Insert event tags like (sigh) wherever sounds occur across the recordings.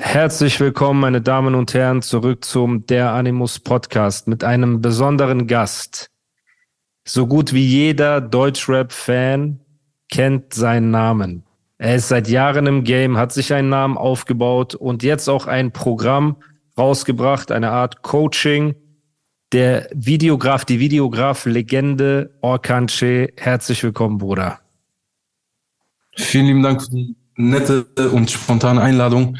Herzlich willkommen, meine Damen und Herren, zurück zum Der Animus Podcast mit einem besonderen Gast. So gut wie jeder Deutschrap-Fan kennt seinen Namen. Er ist seit Jahren im Game, hat sich einen Namen aufgebaut und jetzt auch ein Programm rausgebracht, eine Art Coaching. Der Videograf, die Videograf-Legende Orkan Che. Herzlich willkommen, Bruder. Vielen lieben Dank für die nette und spontane Einladung.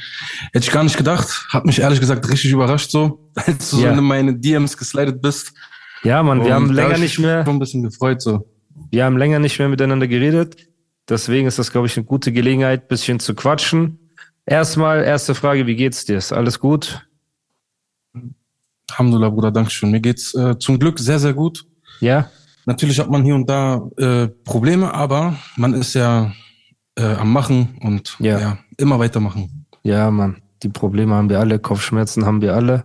Hätte ich gar nicht gedacht. Hat mich ehrlich gesagt richtig überrascht so, (laughs) als du Ja. so in meine DMs geslidet bist. Ja, Mann, wir haben länger nicht mehr, Schon ein bisschen gefreut so. wir haben länger nicht mehr miteinander geredet. Deswegen ist das, glaube ich, eine gute Gelegenheit, bisschen zu quatschen. Erstmal, erste Frage, wie geht's dir? Ist alles gut? Alhamdulillah, Bruder, Dankeschön. Mir geht's äh, zum Glück sehr, sehr gut. Ja? Natürlich hat man hier und da äh, Probleme, aber man ist ja äh, am Machen und Ja. ja. immer weitermachen. Ja, Mann. Die Probleme haben wir alle, Kopfschmerzen haben wir alle.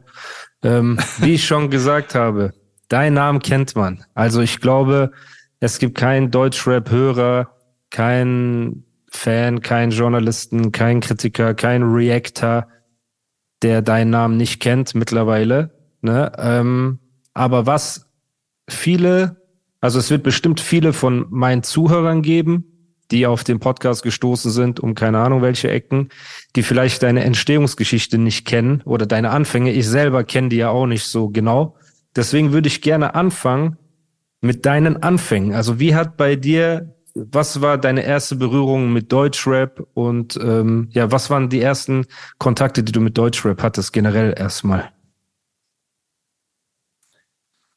Ähm, (laughs) wie ich schon gesagt habe, dein Namen kennt man. Also ich glaube, es gibt keinen Deutschrap-Hörer, keinen Fan, keinen Journalisten, keinen Kritiker, keinen Reactor, der deinen Namen nicht kennt mittlerweile. Ne? Ähm, aber was viele, also es wird bestimmt viele von meinen Zuhörern geben, die auf den Podcast gestoßen sind, um keine Ahnung welche Ecken, die vielleicht deine Entstehungsgeschichte nicht kennen oder deine Anfänge. Ich selber kenne die ja auch nicht so genau. Deswegen würde ich gerne anfangen mit deinen Anfängen. Also wie hat bei dir, was war deine erste Berührung mit Deutschrap und ähm, ja, was waren die ersten Kontakte, die du mit Deutschrap hattest, generell erstmal?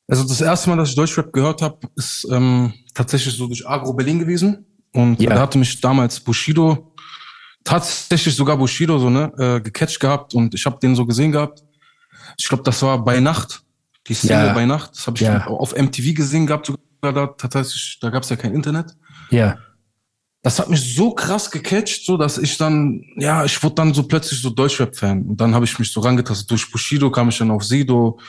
Also das erste Mal, dass ich Deutschrap gehört habe, ist ähm, tatsächlich so durch Agro Berlin gewesen. Und Ja. da hatte mich damals Bushido, tatsächlich sogar Bushido so, ne, äh, gecatcht gehabt und ich habe den so gesehen gehabt. Ich glaube, das war bei Nacht, die Single Ja. bei Nacht. Das habe ich Ja. auf MTV gesehen gehabt, sogar da tatsächlich, da gab es ja kein Internet. Ja, Das hat mich so krass gecatcht, so dass ich dann, ja, ich wurde dann so plötzlich so Deutschrap-Fan. Und dann habe ich mich so rangetastet. Durch Bushido kam ich dann auf Sido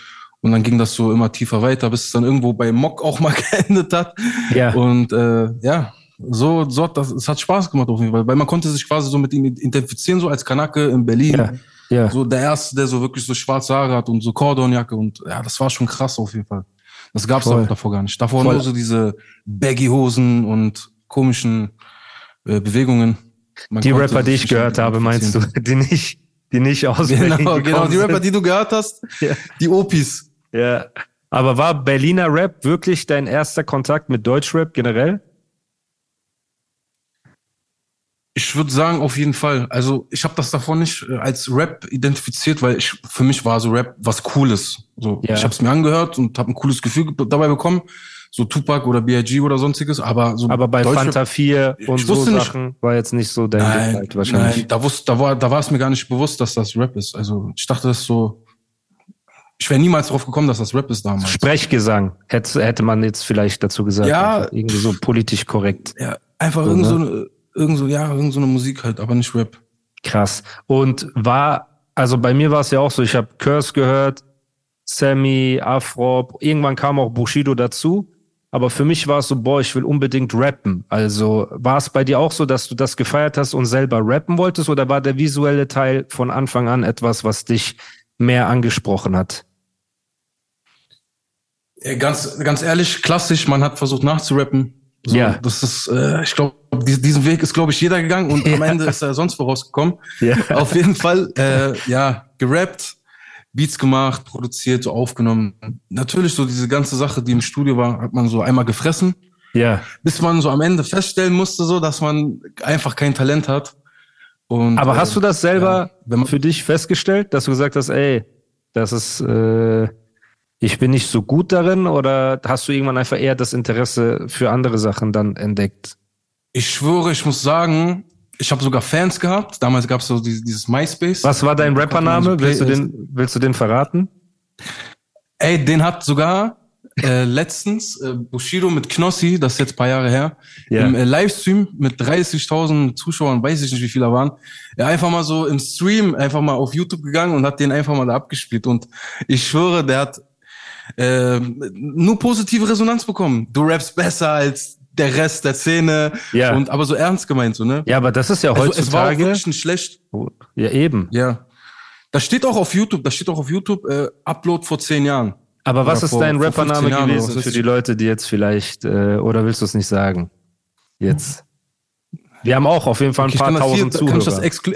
und dann ging das so immer tiefer weiter, bis es dann irgendwo bei Mock auch mal (laughs) geendet hat. ja, Und äh, ja, so, so hat das, es hat Spaß gemacht auf jeden Fall, weil man konnte sich quasi so mit ihm identifizieren, so als Kanake in Berlin. ja, ja. So der erste, der so wirklich so schwarze Haare hat und so Cordonjacke und ja, das war schon krass auf jeden Fall. Das gab's Voll. auch davor gar nicht. Davor Voll. nur so diese Baggy-Hosen und komischen äh, Bewegungen. Man Die Rapper, die ich gehört habe, meinst du, die nicht, die nicht aus Berlin Genau, gekommen genau, die Rapper, sind. die du gehört hast, Ja. die Opis. Ja. Aber war Berliner Rap wirklich dein erster Kontakt mit Deutschrap generell? Ich würde sagen, auf jeden Fall. Also ich habe das davor nicht äh, als Rap identifiziert, weil ich für mich war so Rap was Cooles. So, Ja. ich habe es mir angehört und habe ein cooles Gefühl dabei bekommen, so Tupac oder B.I.G. oder sonstiges. Aber so Aber bei Deutschrap- Fanta 4 und so wusste nicht- Sachen war jetzt nicht so dein Ding nein, halt wahrscheinlich. nein, da wusste, da war, da war es mir gar nicht bewusst, dass das Rap ist. Also ich dachte, das ist so. Ich wäre niemals drauf gekommen, dass das Rap ist damals. Sprechgesang hätte, hätte man jetzt vielleicht dazu gesagt. Ja. Irgendwie so politisch korrekt. Ja, einfach So, irgend ne? so, eine, irgend so, ja, irgend so eine Musik halt, aber nicht Rap. Krass. Und war, also bei mir war es ja auch so, ich habe Curse gehört, Sammy, Afro, irgendwann kam auch Bushido dazu. Aber für mich war es so, boah, ich will unbedingt rappen. Also war es bei dir auch so, dass du das gefeiert hast und selber rappen wolltest oder war der visuelle Teil von Anfang an etwas, was dich mehr angesprochen hat? Ganz, ganz ehrlich, klassisch, man hat versucht nachzurappen. So, Ja. Das ist, äh, ich glaube, diesen Weg ist, glaube ich, jeder gegangen und (laughs) am Ja. Ende ist er sonst vorausgekommen. Ja. Auf jeden Fall, äh, ja, gerappt, Beats gemacht, produziert, so aufgenommen. Natürlich so diese ganze Sache, die im Studio war, hat man so einmal gefressen, Ja. bis man so am Ende feststellen musste, so, dass man einfach kein Talent hat. Und, Aber äh, hast du das selber ja, wenn man- für dich festgestellt, dass du gesagt hast, ey, das ist, äh, ich bin nicht so gut darin oder hast du irgendwann einfach eher das Interesse für andere Sachen dann entdeckt? Ich schwöre, ich muss sagen, ich habe sogar Fans gehabt. Damals gab es so dieses, dieses MySpace. Was war dein Rappername? Willst du den, willst du den verraten? Ey, den hat sogar äh, (laughs) letztens äh, Bushido mit Knossi, das ist jetzt paar Jahre her, Ja. im äh, Livestream mit 30.000 Zuschauern, weiß ich nicht, wie viele da waren, er einfach mal so im Stream einfach mal auf YouTube gegangen und hat den einfach mal da abgespielt. Und ich schwöre, der hat äh, nur positive Resonanz bekommen. Du rappst besser als der Rest der Szene. Ja. Und aber so ernst gemeint, so, ne? Ja, aber das ist ja Also, es war auch heutzutage. wirklich nicht schlecht. ja, eben. Ja. Das steht auch auf YouTube, das steht auch auf YouTube, äh, Upload vor zehn Jahren. Aber was Oder ist vor- dein Rappername 15 Jahren oder gewesen für die. Leute, die jetzt vielleicht, äh, oder willst du es nicht sagen? Jetzt. Wir haben auch auf jeden Fall ein Okay, paar das hier, tausend kann ich das Zuhörer. exklu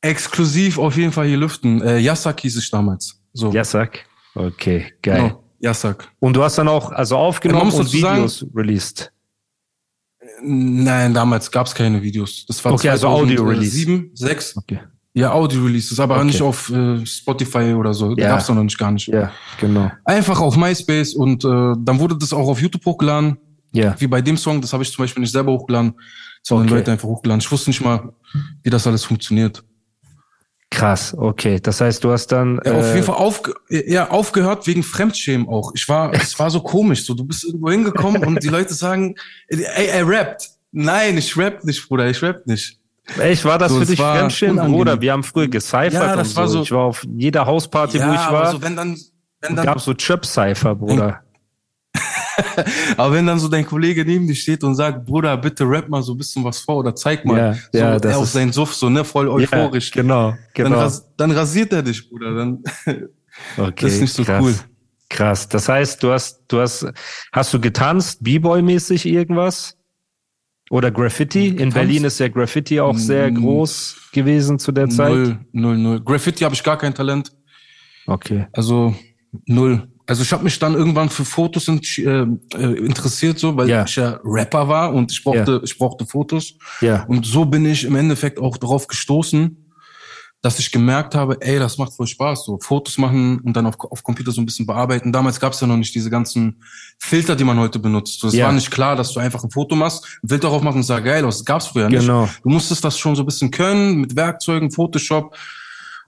exklusiv auf jeden Fall hier lüften. Äh, Yasak hieß ich damals. So. Yasak. Okay, geil. Genau. Yasak. Und du hast dann auch also aufgenommen und dazu sagen- Videos released. Nein, damals gab's keine Videos. Das war Okay, also Audio-Release. 2007, 6. Okay. Ja, Audio-Releases, aber Okay. nicht auf äh, Spotify oder so. Ja. Gab's doch noch nicht gar nicht. Ja, genau. Einfach auf MySpace und äh, dann wurde das auch auf YouTube hochgeladen. Ja. Wie bei dem Song, das habe ich zum Beispiel nicht selber hochgeladen, sondern Okay. Leute einfach hochgeladen. Ich wusste nicht mal, wie das alles funktioniert. Krass, okay. Das heißt, du hast dann. Ja, auf äh, jeden Fall aufge ja, aufgehört wegen Fremdschämen auch. Ich war, es war so komisch. So, du bist irgendwo hingekommen und die Leute sagen, ey, er rappt. Nein, ich rapp nicht, Bruder, ich rapp nicht. Echt, war das So, für dich Fremdschämen. Bruder? Wir haben früher gecyphert Ja, und das so. war so- Ich war auf jeder Hausparty, wo ich war. so, wenn dann, wenn gab dann, so Chöp-Cypher, Bruder. (laughs) aber wenn dann so dein Kollege neben dir steht und sagt, Bruder, bitte rap mal so ein bisschen was vor oder zeig mal, Ja, so, ja, er das auf ist- seinen Suff, so, ne, voll euphorisch. Ja, genau, Dann, genau. ras dann rasiert er dich, Bruder, dann, Okay, (laughs) das ist nicht so krass. cool. Krass. Das heißt, du hast, du hast, hast du getanzt, B-Boy-mäßig irgendwas? Oder Graffiti? In? Berlin ist ja Graffiti auch sehr groß gewesen zu der Zeit. null, null, null. Graffiti habe ich gar kein Talent. Okay. Also null. Also ich habe mich dann irgendwann für Fotos in, äh, äh, interessiert, so, weil Ja. ich ja Rapper war und ich brauchte, ich brauchte Fotos. Ja. Und so bin ich im Endeffekt auch darauf gestoßen, dass ich gemerkt habe, ey, das macht voll Spaß, so Fotos machen und dann auf, auf Computer so ein bisschen bearbeiten. Damals gab es ja noch nicht diese ganzen Filter, die man heute benutzt. So, Es Ja. war nicht klar, dass du einfach ein Foto machst, ein Bild darauf machst und sah geil aus. Das gab's früher nicht. Genau. Du musstest das schon so ein bisschen können mit Werkzeugen, Photoshop.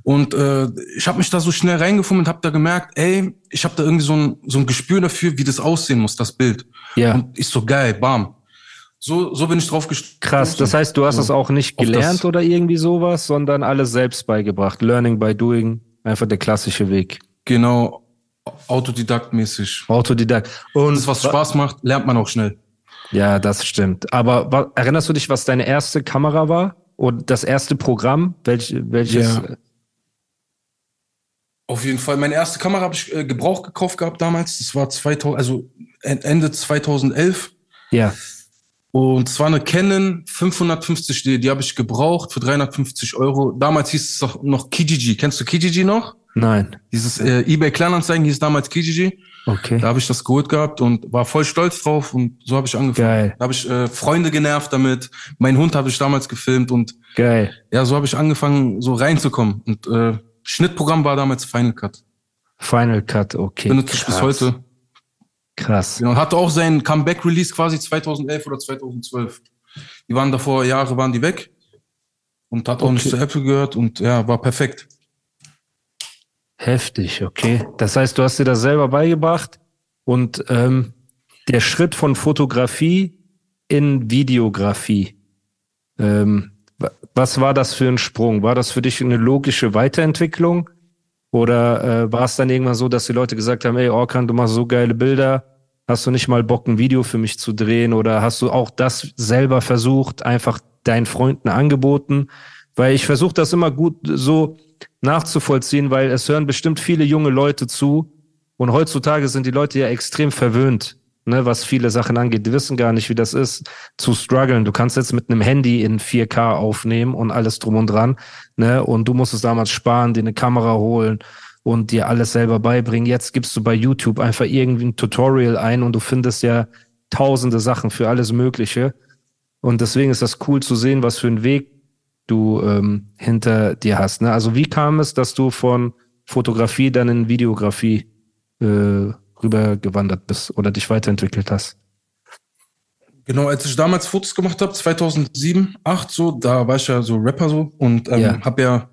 Und äh, ich habe mich da so schnell reingefunden und habe da gemerkt, ey, ich habe da irgendwie so ein, so ein Gespür dafür, wie das aussehen muss, das Bild. Ja. Und ich so geil, bam. So, so bin ich drauf gestoßen. Krass. Das heißt, du hast es auch nicht gelernt oder irgendwie sowas, sondern alles selbst beigebracht. Learning by doing. Einfach der klassische Weg. Genau, autodidaktmäßig. Autodidakt. Und Das, was Spaß macht, lernt man auch schnell. Ja, das stimmt. Aber erinnerst du dich, was deine erste Kamera war? Und das erste Programm? Welch, welches? Ja. Auf jeden Fall. Meine erste Kamera habe ich äh, Gebrauch gekauft gehabt damals. Das war 2000, also en- Ende 2011. Ja. Und zwar eine Canon 550D, die habe ich gebraucht für 350 Euro. Damals hieß es doch noch Kijiji. Kennst du Kijiji noch? Nein. Dieses äh, eBay Kleinanzeigen hieß damals Kijiji. Okay. Da habe ich das geholt gehabt und war voll stolz drauf und so habe ich angefangen. Geil. Da habe ich äh, Freunde genervt damit. Mein Hund habe ich damals gefilmt und Geil. ja, so habe ich angefangen, so reinzukommen. Und äh, Schnittprogramm war damals Final Cut. Final Cut, okay. Benutze ich bis heute. Krass. Genau, hatte auch seinen Comeback-Release quasi 2011 oder 2012. Die waren davor Jahre, waren die weg. Und hat auch nicht zu Apple gehört und ja, war perfekt. Heftig, okay. Das heißt, du hast dir das selber beigebracht und ähm, der Schritt von Fotografie in Videografie. Ähm, was war das für ein Sprung? War das für dich eine logische Weiterentwicklung? Oder äh, war es dann irgendwann so, dass die Leute gesagt haben, ey Orkan, du machst so geile Bilder, hast du nicht mal Bock, ein Video für mich zu drehen? Oder hast du auch das selber versucht, einfach deinen Freunden angeboten? Weil ich versuche das immer gut so nachzuvollziehen, weil es hören bestimmt viele junge Leute zu. Und heutzutage sind die Leute ja extrem verwöhnt, ne, was viele Sachen angeht. Die wissen gar nicht, wie das ist, zu strugglen. Du kannst jetzt mit einem Handy in 4K aufnehmen und alles drum und dran, ne, und du musstest damals sparen, dir eine Kamera holen und dir alles selber beibringen. Jetzt gibst du bei YouTube einfach irgendwie ein Tutorial ein und du findest ja tausende Sachen für alles Mögliche. Und deswegen ist das cool zu sehen, was für einen Weg du ähm, hinter dir hast. Ne? Also wie kam es, dass du von Fotografie dann in Videografie äh, rübergewandert bist oder dich weiterentwickelt hast? Genau, als ich damals Fotos gemacht habe, 2007, 8 so, da war ich ja so Rapper so und ähm, Ja. habe ja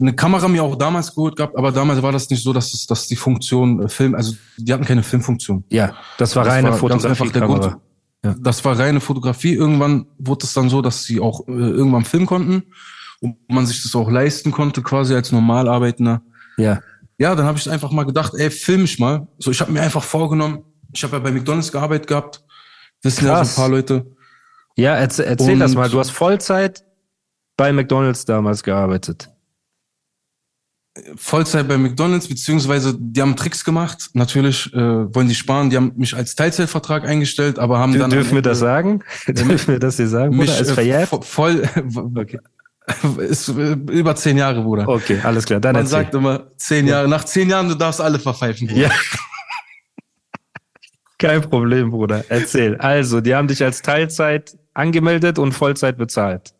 eine Kamera mir auch damals geholt gehabt, aber damals war das nicht so, dass es, dass die Funktion äh, Film, also die hatten keine Filmfunktion. Ja, das war Das reine war ganz einfach der Fotografie-Kamera. Grund. Ja. Das war reine Fotografie. Irgendwann wurde es dann so, dass sie auch äh, irgendwann filmen konnten und man sich das auch leisten konnte, quasi als normal arbeitender. Ja, Ja, dann habe ich einfach mal gedacht, ey, film ich mal. So, ich habe mir einfach vorgenommen, ich habe ja bei McDonalds gearbeitet gehabt. Wissen ja so ein paar Leute. ja erzähl, erzähl das mal. Du hast Vollzeit bei McDonalds damals gearbeitet. Vollzeit bei McDonalds, beziehungsweise die haben Tricks gemacht. Natürlich äh, wollen die sparen. Die haben mich als Teilzeitvertrag eingestellt, aber haben Dür- dann dürfen wir das sagen? (laughs) dürfen wir das hier sagen? Mich Bruder? Ist äh, verjährt? vo- voll Okay. (laughs) ist äh, über zehn Jahre, Bruder. Okay, alles klar. Dann Man erzähl. sagt immer zehn Jahre. Nach zehn Jahren, du darfst alle verpfeifen. Bruder. Ja. (laughs) Kein Problem, Bruder. Erzähl. Also, die haben dich als Teilzeit angemeldet und Vollzeit bezahlt.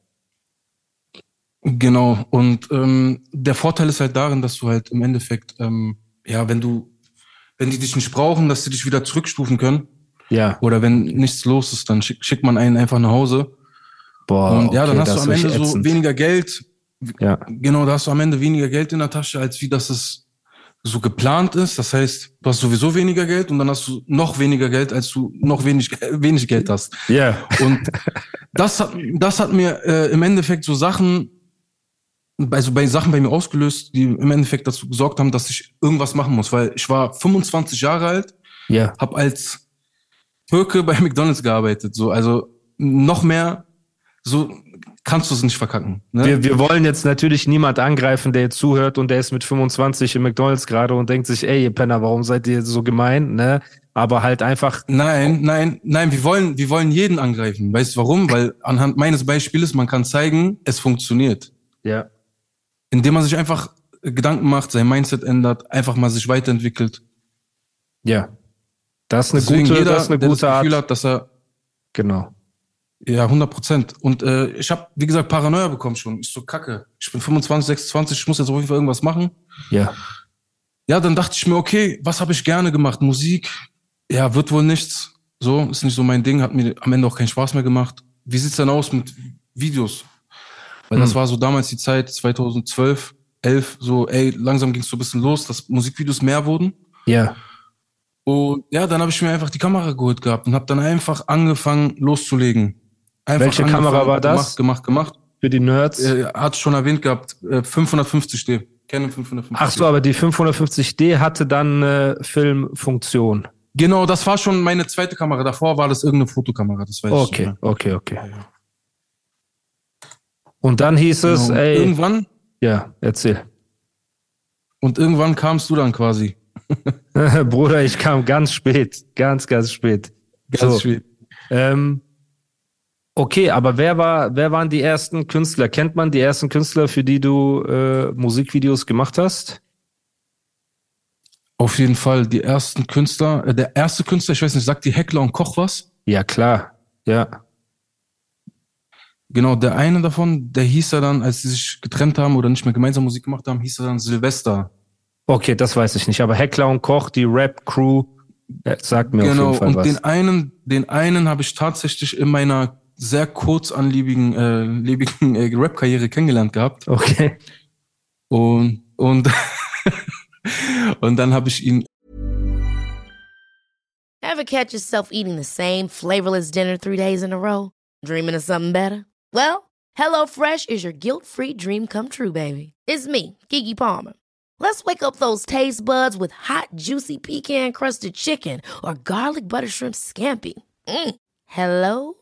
Genau. Und ähm, der Vorteil ist halt darin, dass du halt im Endeffekt, ähm, ja, wenn du, wenn die dich nicht brauchen, dass sie dich wieder zurückstufen können. Ja. Oder wenn nichts los ist, dann schick, schickt man einen einfach nach Hause. Boah. und ja, dann okay, hast du am Ende richtig so ätzend. weniger Geld. Ja. Genau, da hast du am Ende weniger Geld in der Tasche, als wie das es so geplant ist. Das heißt, du hast sowieso weniger Geld und dann hast du noch weniger Geld, als du noch wenig, (laughs) wenig Geld hast. Ja. Und das hat, das hat mir äh, im Endeffekt so Sachen, also bei Sachen bei mir ausgelöst, die im Endeffekt dazu gesorgt haben, dass ich irgendwas machen muss, weil ich war 25 Jahre alt, Ja. habe als Türke bei (laughs) McDonald's gearbeitet, so also noch mehr, so kannst du es nicht verkacken. Ne? Wir, wir wollen jetzt natürlich niemand angreifen, der jetzt zuhört und der ist mit 25 im McDonalds gerade und denkt sich, ey, ihr Penner, warum seid ihr so gemein, ne? Aber halt einfach, Nein, nein, nein, wir wollen, wir wollen jeden angreifen. Weißt du warum? Weil anhand meines Beispieles man kann zeigen, es funktioniert. ja. Indem man sich einfach Gedanken macht, sein Mindset ändert, einfach mal sich weiterentwickelt. Ja. Das ist eine Deswegen gute, jeder, das ist eine der gute das Gefühl Art. hat, dass er, Genau. Ja, 100 Prozent. Und äh, ich habe, wie gesagt, Paranoia bekommen schon. Ich so, kacke, ich bin 25, 26, ich muss jetzt auf jeden Fall irgendwas machen. Ja. Ja, dann dachte ich mir, okay, was habe ich gerne gemacht? Musik, ja, wird wohl nichts. So, ist nicht so mein Ding, hat mir am Ende auch keinen Spaß mehr gemacht. Wie sieht's dann aus mit Videos? Weil das Hm. war so damals die Zeit, 2012, 11, so, ey, langsam ging's so ein bisschen los, dass Musikvideos mehr wurden. Ja. Und ja, dann habe ich mir einfach die Kamera geholt gehabt und habe dann einfach angefangen loszulegen. Einfach Welche Kamera war das? Gemacht, gemacht, gemacht. Für die Nerds. Äh, hat schon erwähnt gehabt, äh, 550D. Canon 550D. Ach so, aber die 550D hatte dann eine Filmfunktion. Genau, das war schon meine zweite Kamera. Davor war das irgendeine Fotokamera, das weiß ich Okay, nicht okay, okay. Ja. Und dann hieß es, Genau. Und ey, Irgendwann, ja, erzähl. und irgendwann kamst du dann quasi. (laughs) Bruder, ich kam ganz spät, ganz, ganz spät. Ganz So. spät. Ähm, okay, aber wer war, wer waren die ersten Künstler? Kennt man die ersten Künstler, für die du äh, Musikvideos gemacht hast? Auf jeden Fall, die ersten Künstler, äh, der erste Künstler, ich weiß nicht, sagt die Heckler und Koch was? Ja, klar. Ja. Genau, der eine davon, der hieß er dann, als sie sich getrennt haben oder nicht mehr gemeinsam Musik gemacht haben, hieß er dann Silvester. Okay, das weiß ich nicht. Aber Heckler und Koch, die Rap-Crew, äh, sagt mir genau, auf jeden Fall und was. den einen, den einen habe ich tatsächlich in meiner sehr kurzanlebigen äh, lebigen äh, Rap-Karriere kennengelernt gehabt. Okay. Und, und, (laughs) und dann habe ich ihn Ever catch yourself eating the same flavorless dinner three days in a row? Dreaming of something better? Well, HelloFresh is your guilt free dream come true, baby. It's me, Gigi Palmer. Let's wake up those taste buds with hot, juicy pecan crusted chicken or garlic butter shrimp scampi. Mm. Hello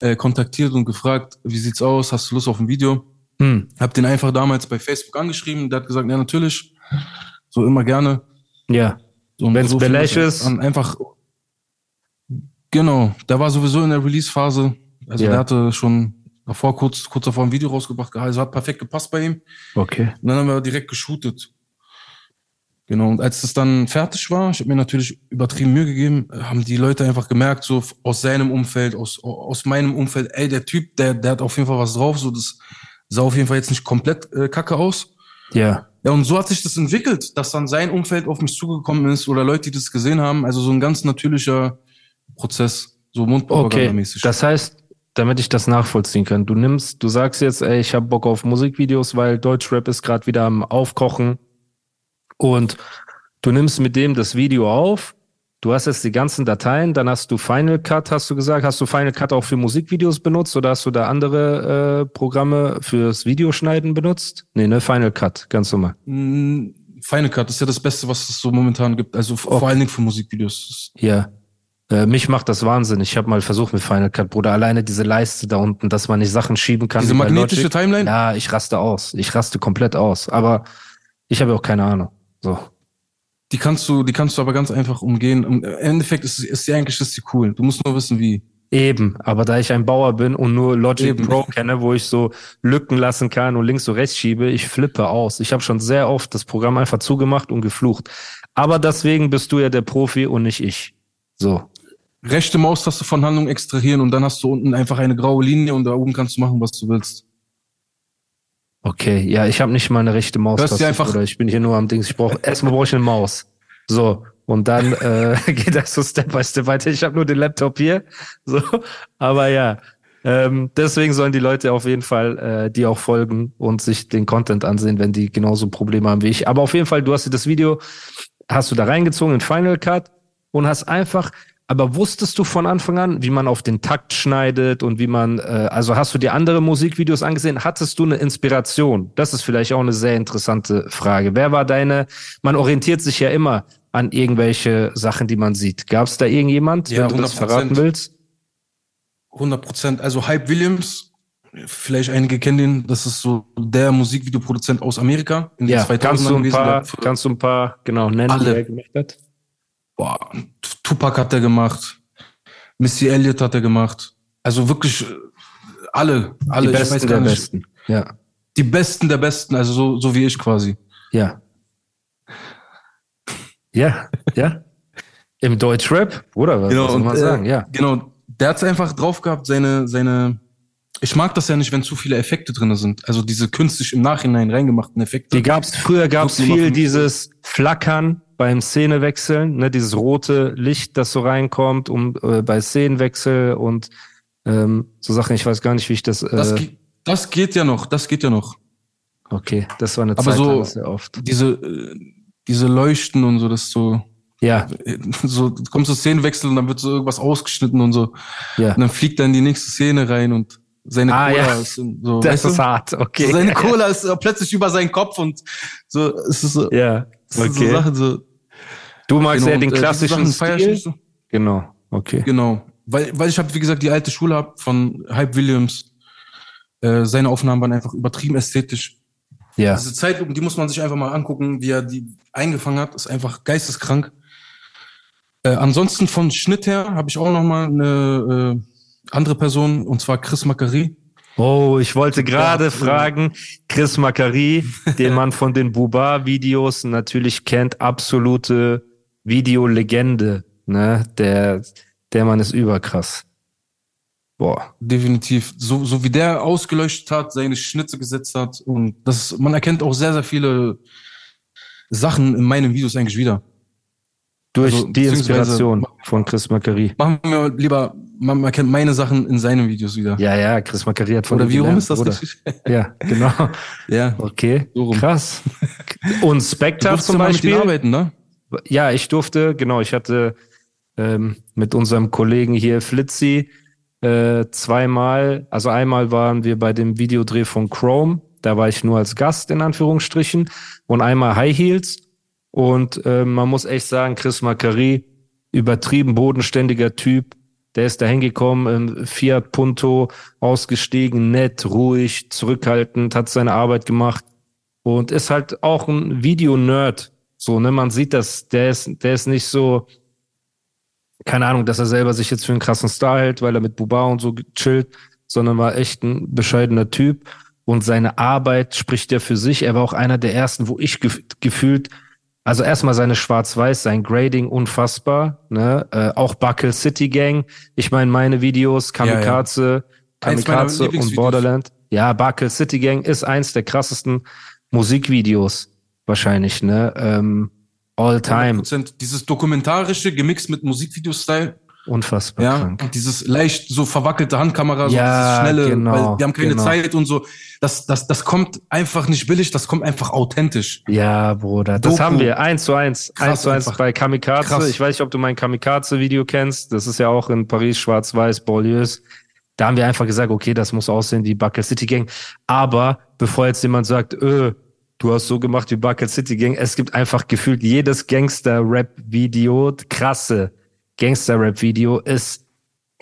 Äh, kontaktiert und gefragt, wie sieht's aus? Hast du Lust auf ein Video? Hm. Hab den einfach damals bei Facebook angeschrieben. Der hat gesagt, ja, natürlich. So immer gerne. Ja. Und Wenn's so das ist. Einfach. Genau. Der war sowieso in der Release-Phase. Also Ja. der hatte schon davor kurz, kurz davor ein Video rausgebracht. Also hat perfekt gepasst bei ihm. Okay. Und dann haben wir direkt geshootet. Genau, und als das dann fertig war, ich habe mir natürlich übertrieben Mühe gegeben, haben die Leute einfach gemerkt, so aus seinem Umfeld, aus, aus meinem Umfeld, ey, der Typ, der, der hat auf jeden Fall was drauf, so das sah auf jeden Fall jetzt nicht komplett äh, kacke aus. Ja. Ja, und so hat sich das entwickelt, dass dann sein Umfeld auf mich zugekommen ist oder Leute, die das gesehen haben. Also so ein ganz natürlicher Prozess, so Okay. Mundpropagandamäßig. Das heißt, damit ich das nachvollziehen kann, du nimmst, du sagst jetzt, ey, ich habe Bock auf Musikvideos, weil Deutschrap ist gerade wieder am Aufkochen und du nimmst mit dem das Video auf. Du hast jetzt die ganzen Dateien, dann hast du Final Cut, hast du gesagt. Hast du Final Cut auch für Musikvideos benutzt oder hast du da andere äh, Programme fürs Videoschneiden benutzt? Nee, ne, Final Cut, ganz normal. Mm, Final Cut ist ja das Beste, was es so momentan gibt. Also Okay. vor allen Dingen für Musikvideos. Ja. Äh, mich macht das Wahnsinn. Ich habe mal versucht mit Final Cut, Bruder, alleine diese Leiste da unten, dass man nicht Sachen schieben kann. Diese magnetische. Timeline? Ja, ich raste aus. Ich raste komplett aus. Aber ich habe auch keine Ahnung. So. Die kannst du, die kannst du aber ganz einfach umgehen. Im Endeffekt ist, ist sie eigentlich ist sie cool. Du musst nur wissen, wie. Eben, aber da ich ein Bauer bin und nur Logic Eben. Pro kenne, wo ich so Lücken lassen kann und links und rechts schiebe, ich flippe aus. Ich habe schon sehr oft das Programm einfach zugemacht und geflucht. Aber deswegen bist du ja der Profi und nicht ich. So. Rechte Maustaste von Handlung extrahieren und dann hast du unten einfach eine graue Linie und da oben kannst du machen, was du willst. Okay, ja, ich habe nicht mal eine rechte Maus. Hörst du einfach- Oder ich bin hier nur am Dings. Ich brauche erstmal brauche ich eine Maus. So und dann (laughs) äh, (laughs) geht das so Step by Step weiter. Ich habe nur den Laptop hier. So, aber ja, ähm, deswegen sollen die Leute auf jeden Fall äh, die auch folgen und sich den Content ansehen, wenn die genauso Probleme haben wie ich. Aber auf jeden Fall, du hast dir das Video, hast du da reingezogen in Final Cut und hast einfach aber wusstest du von Anfang an, wie man auf den Takt schneidet und wie man, äh, also hast du dir andere Musikvideos angesehen? Hattest du eine Inspiration? Das ist vielleicht auch eine sehr interessante Frage. Wer war deine, man orientiert sich ja immer an irgendwelche Sachen, die man sieht. Gab es da irgendjemand, Ja, wenn du das 100%. verraten willst? 100 Prozent. Also Hype Williams, vielleicht einige kennen den, das ist so der Musikvideoproduzent aus Amerika. In den Ja, kannst du 2000ern ein paar, kannst du ein paar, genau, nennen, Alle. die er gemacht hat? Boah, Tupac hat er gemacht, Missy Elliott hat er gemacht. Also wirklich äh, alle, alle. die Besten der nicht. Besten. Ja, Die Besten der Besten, also so, so wie ich quasi. ja. Ja, ja. Im Deutschrap, oder was, was soll man äh, sagen? Ja. Genau, der hat's einfach drauf gehabt, seine, seine. Ich mag das ja nicht, wenn zu viele Effekte drin sind. Also diese künstlich im Nachhinein reingemachten Effekte. Die gab's, früher gab's viel dieses Flackern beim Szenewechseln, ne, dieses rote Licht, das so reinkommt, um äh, bei Szenenwechsel und ähm, so Sachen, ich weiß gar nicht, wie ich das, äh, das, ge- das geht ja noch, das geht ja noch. okay, das war eine Aber Zeit so- lang sehr oft. Diese, äh, diese Leuchten und so, das so, Ja, äh, so, du kommst zu Szenenwechsel und dann wird so irgendwas ausgeschnitten und so. ja. Und dann fliegt er in die nächste Szene rein und seine Ah, Cola ja. ist so. Das weißt du? ist hart, okay. So seine Cola ist äh, plötzlich über seinen Kopf und so, es ist so, ja, sind so okay. Sachen so. Du magst Genau, und, den äh, klassischen Stil? so. Genau, okay. Genau. Weil, weil ich habe, wie gesagt, die alte Schule hab von Hype Williams. Äh, seine Aufnahmen waren einfach übertrieben ästhetisch. Ja, Diese Zeitlupen, die muss man sich einfach mal angucken, wie er die eingefangen hat, ist einfach geisteskrank. Äh, ansonsten von Schnitt her habe ich auch noch mal eine äh, andere Person, und zwar Chris Macari. Oh, ich wollte gerade Ja, fragen, Chris Macari, (laughs) den man von den Buba-Videos natürlich kennt, absolute Videolegende, ne? Der, der Mann ist überkrass. Boah. Definitiv. So, so wie der ausgeleuchtet hat, seine Schnitte gesetzt hat. Und das man erkennt auch sehr, sehr viele Sachen in meinen Videos eigentlich wieder. Durch Also, die Inspiration von Chris Macari. Machen wir lieber, man erkennt meine Sachen in seinen Videos wieder. Ja, ja, Chris Macari hat von Oder wie rum ist das richtig? (laughs) Ja, genau. (laughs) ja. Okay, So rum. krass. Und Spectre zum Beispiel. arbeiten, ne? Ja, ich durfte, genau, ich hatte ähm, mit unserem Kollegen hier Flitzi, äh, zweimal, also einmal waren wir bei dem Videodreh von Chrome, da war ich nur als Gast in Anführungsstrichen und einmal High Heels und äh, man muss echt sagen, Chris Macari, übertrieben bodenständiger Typ, der ist da hingekommen, im Fiat Punto ausgestiegen, nett, ruhig, zurückhaltend, hat seine Arbeit gemacht und ist halt auch ein Videonerd. So, ne, man sieht das, der ist, der ist nicht so, keine Ahnung, dass er selber sich jetzt für einen krassen Star hält, weil er mit Buba und so chillt, sondern war echt ein bescheidener Typ. Und seine Arbeit spricht ja für sich. Er war auch einer der ersten, wo ich gef gefühlt, also erstmal seine Schwarz-Weiß, sein Grading unfassbar, ne? Äh, auch Buckle City Gang. Ich meine, meine Videos, Kamikaze, ja, ja. Kamikaze und Borderland. Ja, Buckle City Gang ist eins der krassesten Musikvideos wahrscheinlich, ne? Ähm, all time. 100%. Dieses dokumentarische gemixt mit Musikvideo-Style. Unfassbar ja, krank. Dieses leicht so verwackelte Handkamera, so ja, dieses schnelle, genau, weil wir haben keine genau. Zeit und so. Das, das, das kommt einfach nicht billig, das kommt einfach authentisch. Ja, Bruder. Das Doku. haben wir eins zu eins. Krass eins zu eins bei Kamikaze. Krass. Ich weiß nicht, ob du mein Kamikaze-Video kennst. Das ist ja auch in Paris schwarz-weiß, Beaulieu. Da haben wir einfach gesagt, okay, das muss aussehen wie Bucket City Gang. Aber bevor jetzt jemand sagt, öh, du hast so gemacht wie Bucket City Gang. Es gibt einfach gefühlt jedes Gangster-Rap-Video, krasse Gangster-Rap-Video ist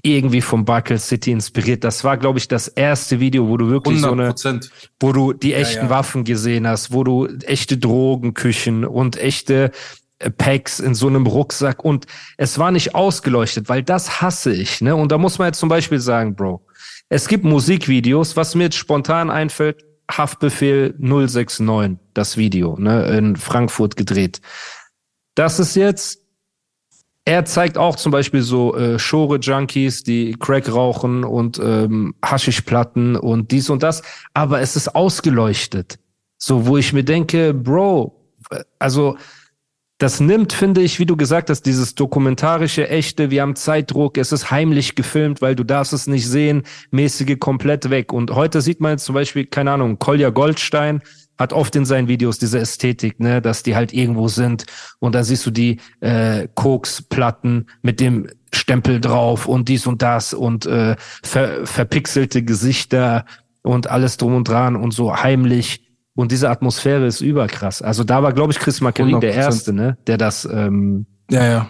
irgendwie vom Bucket City inspiriert. Das war, glaube ich, das erste Video, wo du wirklich 100%. so eine, wo du die echten ja, ja. Waffen gesehen hast, wo du echte Drogenküchen und echte äh, Packs in so einem Rucksack und es war nicht ausgeleuchtet, weil das hasse ich, ne? Und da muss man jetzt zum Beispiel sagen, Bro, es gibt Musikvideos, was mir jetzt spontan einfällt, Haftbefehl 069, das Video, ne, in Frankfurt gedreht. Das ist jetzt, er zeigt auch zum Beispiel so äh, Schore-Junkies, die Crack rauchen und ähm, Haschischplatten und dies und das, aber es ist ausgeleuchtet. So, wo ich mir denke, Bro, also das nimmt, finde ich, wie du gesagt hast, dieses dokumentarische, echte, wir haben Zeitdruck, es ist heimlich gefilmt, weil du darfst es nicht sehen, mäßige komplett weg. Und heute sieht man jetzt zum Beispiel, keine Ahnung, Kolja Goldstein hat oft in seinen Videos diese Ästhetik, ne, dass die halt irgendwo sind und dann siehst du die äh, Koks-Platten mit dem Stempel drauf und dies und das und äh, ver verpixelte Gesichter und alles drum und dran und so heimlich und diese Atmosphäre ist überkrass. Also da war, glaube ich, Chris Macari der Erste, ne? Der das. Ähm, ja, ja.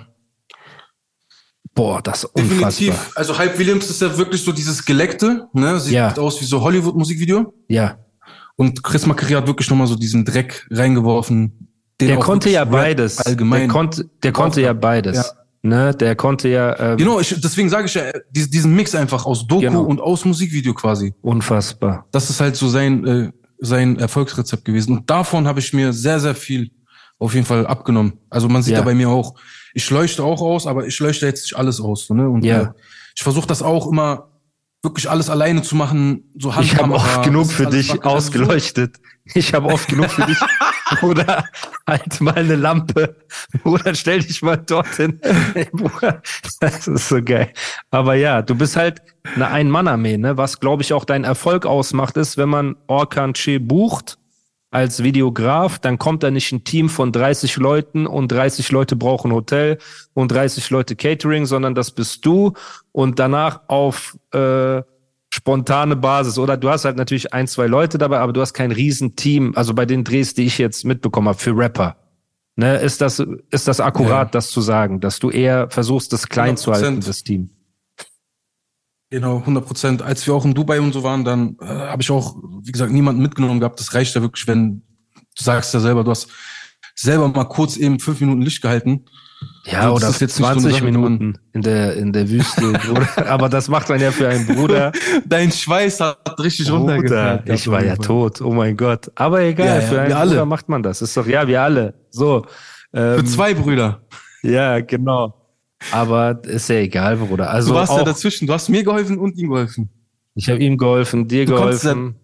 Boah, das ist unfassbar. Definitiv. Also Hype Williams ist ja wirklich so dieses Geleckte, ne? Sieht ja. aus wie so Hollywood-Musikvideo. Ja. Und Chris Macari hat wirklich nochmal so diesen Dreck reingeworfen. der konnte ja beides. Allgemein. Der konnte, der konnte ja beides. Ja. Ne, der konnte ja. Ähm, genau, ich, deswegen sage ich ja, diesen Mix einfach aus Doku genau. und aus Musikvideo quasi. Unfassbar. Das ist halt so sein äh, sein Erfolgsrezept gewesen. Und davon habe ich mir sehr, sehr viel auf jeden Fall abgenommen. Also man sieht ja, ja bei mir auch, ich leuchte auch aus, aber ich leuchte jetzt nicht alles aus. So, ne? Und ja. äh, ich versuche das auch immer wirklich alles alleine zu machen. So ich habe oft genug für dich (laughs) ausgeleuchtet. Ich habe oft genug für dich. Oder halt mal eine Lampe. Oder stell dich mal dorthin. das ist so geil. Aber ja, du bist halt eine Ein-Mann-Armee, ne? Was, glaube ich, auch dein Erfolg ausmacht, ist, wenn man Orkan Che bucht als Videograf, dann kommt da nicht ein Team von 30 Leuten und 30 Leute brauchen Hotel und 30 Leute Catering, sondern das bist du und danach auf äh, spontane Basis. Oder du hast halt natürlich ein, zwei Leute dabei, aber du hast kein Riesenteam. Also bei den Drehs, die ich jetzt mitbekommen habe für Rapper. Ne, ist das, ist das akkurat, ja. das zu sagen, dass du eher versuchst, das klein 100%. zu halten, das Team? Genau, 100 Prozent. Als wir auch in Dubai und so waren, dann äh, habe ich auch, wie gesagt, niemanden mitgenommen gehabt. Das reicht ja wirklich, wenn du sagst ja selber, du hast selber mal kurz eben fünf Minuten Licht gehalten ja, oder jetzt 20 so Minuten in der, in der Wüste, (laughs) Bruder. Aber das macht man ja für einen Bruder. (laughs) Dein Schweiß hat richtig runtergefallen. Ich war ja tot. Oh mein Gott. Aber egal, ja, ja, für einen Bruder alle. macht man das. Ist doch, ja, wir alle. So. Ähm, für zwei Brüder. Ja, genau. Aber ist ja egal, Bruder. Also du warst auch, ja dazwischen. Du hast mir geholfen und ihm geholfen. Ich habe ihm geholfen, dir du geholfen.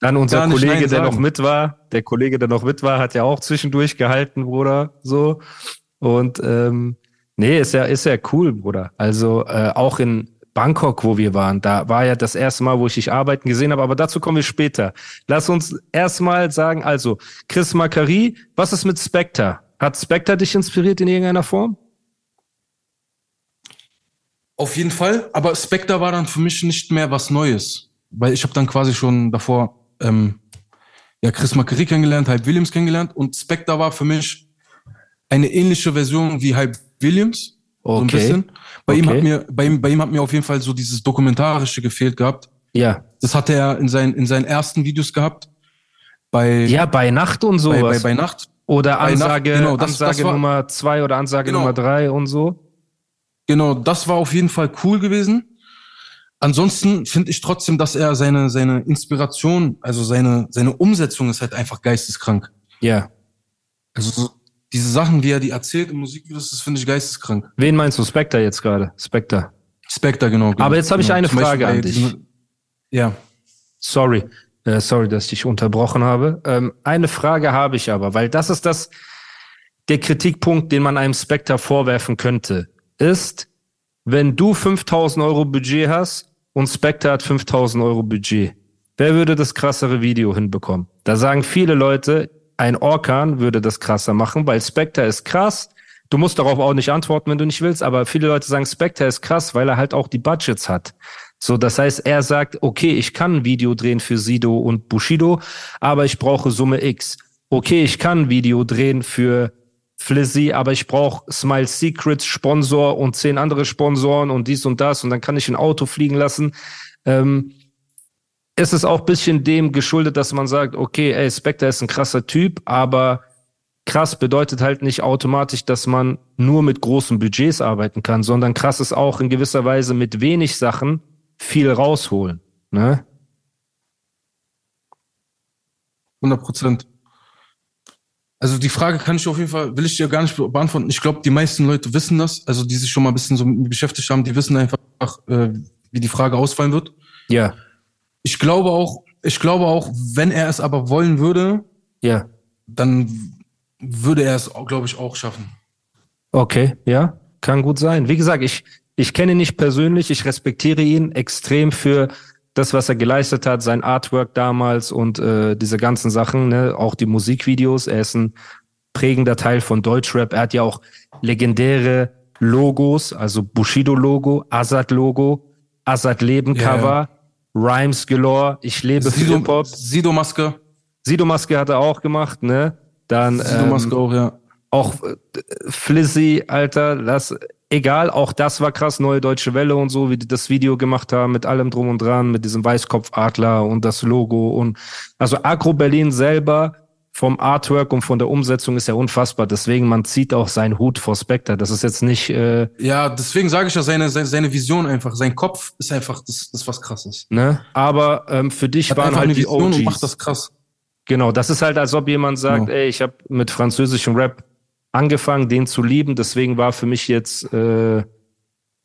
Dann unser Kollege, der noch mit war, der Kollege, der noch mit war, hat ja auch zwischendurch gehalten, Bruder. So. Und ähm, nee, ist ja, ist ja cool, Bruder. Also äh, auch in Bangkok, wo wir waren, da war ja das erste Mal, wo ich dich arbeiten gesehen habe, aber dazu kommen wir später. Lass uns erstmal sagen, also, Chris Macari, was ist mit Spectre? Hat Spectre dich inspiriert in irgendeiner Form? Auf jeden Fall, aber Spectre war dann für mich nicht mehr was Neues, weil ich habe dann quasi schon davor ähm, ja Chris Macari kennengelernt, Hype Williams kennengelernt und Spectre war für mich eine ähnliche Version wie Hype Williams, so ein Okay. bisschen. Bei ihm Okay. hat mir bei ihm, bei ihm hat mir auf jeden Fall so dieses dokumentarische gefehlt gehabt. Ja. Das hatte er in seinen in seinen ersten Videos gehabt. Bei Ja, bei Nacht und bei, sowas. bei, bei Nacht. oder bei Nacht, Ansage, genau, das- Ansage das war- Nummer zwei oder Ansage Genau. Nummer drei und so. Genau, das war auf jeden Fall cool gewesen. Ansonsten finde ich trotzdem, dass er seine, seine Inspiration, also seine, seine Umsetzung ist halt einfach geisteskrank. Ja. Also so, diese Sachen, wie er die erzählt im Musikvideos, das finde ich geisteskrank. Wen meinst du? Spectre jetzt gerade? Spectre. Spectre, genau. genau Aber jetzt habe ich genau. eine Zum Beispiel Frage an bei dich. diesem- Ja. Sorry. Äh, sorry, dass ich dich unterbrochen habe. Ähm, eine Frage habe ich aber, weil das ist das, der Kritikpunkt, den man einem Spectre vorwerfen könnte, ist, wenn du 5000 Euro Budget hast und Spectre hat 5000 Euro Budget, wer würde das krassere Video hinbekommen? Da sagen viele Leute, ein Orkan würde das krasser machen, weil Spectre ist krass. Du musst darauf auch nicht antworten, wenn du nicht willst, aber viele Leute sagen, Spectre ist krass, weil er halt auch die Budgets hat. So, das heißt, er sagt, okay, ich kann ein Video drehen für Sido und Bushido, aber ich brauche Summe X. Okay, ich kann ein Video drehen für Flizzy, aber ich brauche Smile Secrets Sponsor und zehn andere Sponsoren und dies und das und dann kann ich ein Auto fliegen lassen. Ähm, es ist auch ein bisschen dem geschuldet, dass man sagt, okay, ey, Spectre ist ein krasser Typ, aber krass bedeutet halt nicht automatisch, dass man nur mit großen Budgets arbeiten kann, sondern krass ist auch in gewisser Weise mit wenig Sachen viel rausholen. Ne? 100 Prozent. Also die Frage kann ich auf jeden Fall, will ich dir gar nicht be- beantworten. Ich glaube, die meisten Leute wissen das, also die sich schon mal ein bisschen so mit mir beschäftigt haben, die wissen einfach, äh, wie die Frage ausfallen wird. Ja, Ich glaube auch, ich glaube auch, wenn er es aber wollen würde, ja. dann würde er es, glaube ich, auch schaffen. Okay, ja, kann gut sein. Wie gesagt, ich, ich kenne ihn nicht persönlich, ich respektiere ihn extrem für das, was er geleistet hat, sein Artwork damals und äh, diese ganzen Sachen, ne, auch die Musikvideos. Er ist ein prägender Teil von Deutschrap. Er hat ja auch legendäre Logos, also Bushido-Logo, Azad-Logo, Azad-Leben-Cover, Rhymes galore, Ich lebe für Sido, Hip-Hop. Sido Maske, Sido-Maske hat er auch gemacht, ne? Dann Sido Maske ähm, auch, ja. auch äh, Flizzy, Alter, das, egal, auch das war krass, neue deutsche Welle und so, wie die das Video gemacht haben, mit allem drum und dran, mit diesem Weißkopfadler und das Logo und, also Agro Berlin selber vom Artwork und von der Umsetzung ist ja unfassbar, deswegen man zieht auch seinen Hut vor Spectre, das ist jetzt nicht, äh, Ja, deswegen sage ich ja, seine, seine, seine Vision einfach, sein Kopf ist einfach das, das was krasses. ne, aber ähm, für dich Hat waren halt eine die Vision und OGs. macht das krass. Genau, das ist halt, als ob jemand sagt, Genau. ey, ich habe mit französischem Rap angefangen, den zu lieben. Deswegen war für mich jetzt, äh,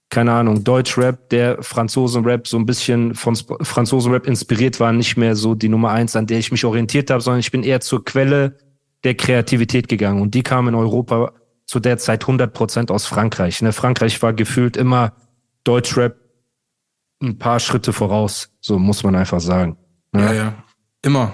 keine Ahnung, Deutschrap, der Franzosenrap so ein bisschen von Sp Franzosenrap inspiriert war, nicht mehr so die Nummer eins, an der ich mich orientiert habe, sondern ich bin eher zur Quelle der Kreativität gegangen. Und die kam in Europa zu der Zeit 100 Prozent aus Frankreich. Ne? Frankreich war gefühlt immer Deutschrap ein paar Schritte voraus. So muss man einfach sagen. Ne? Ja, ja. Immer.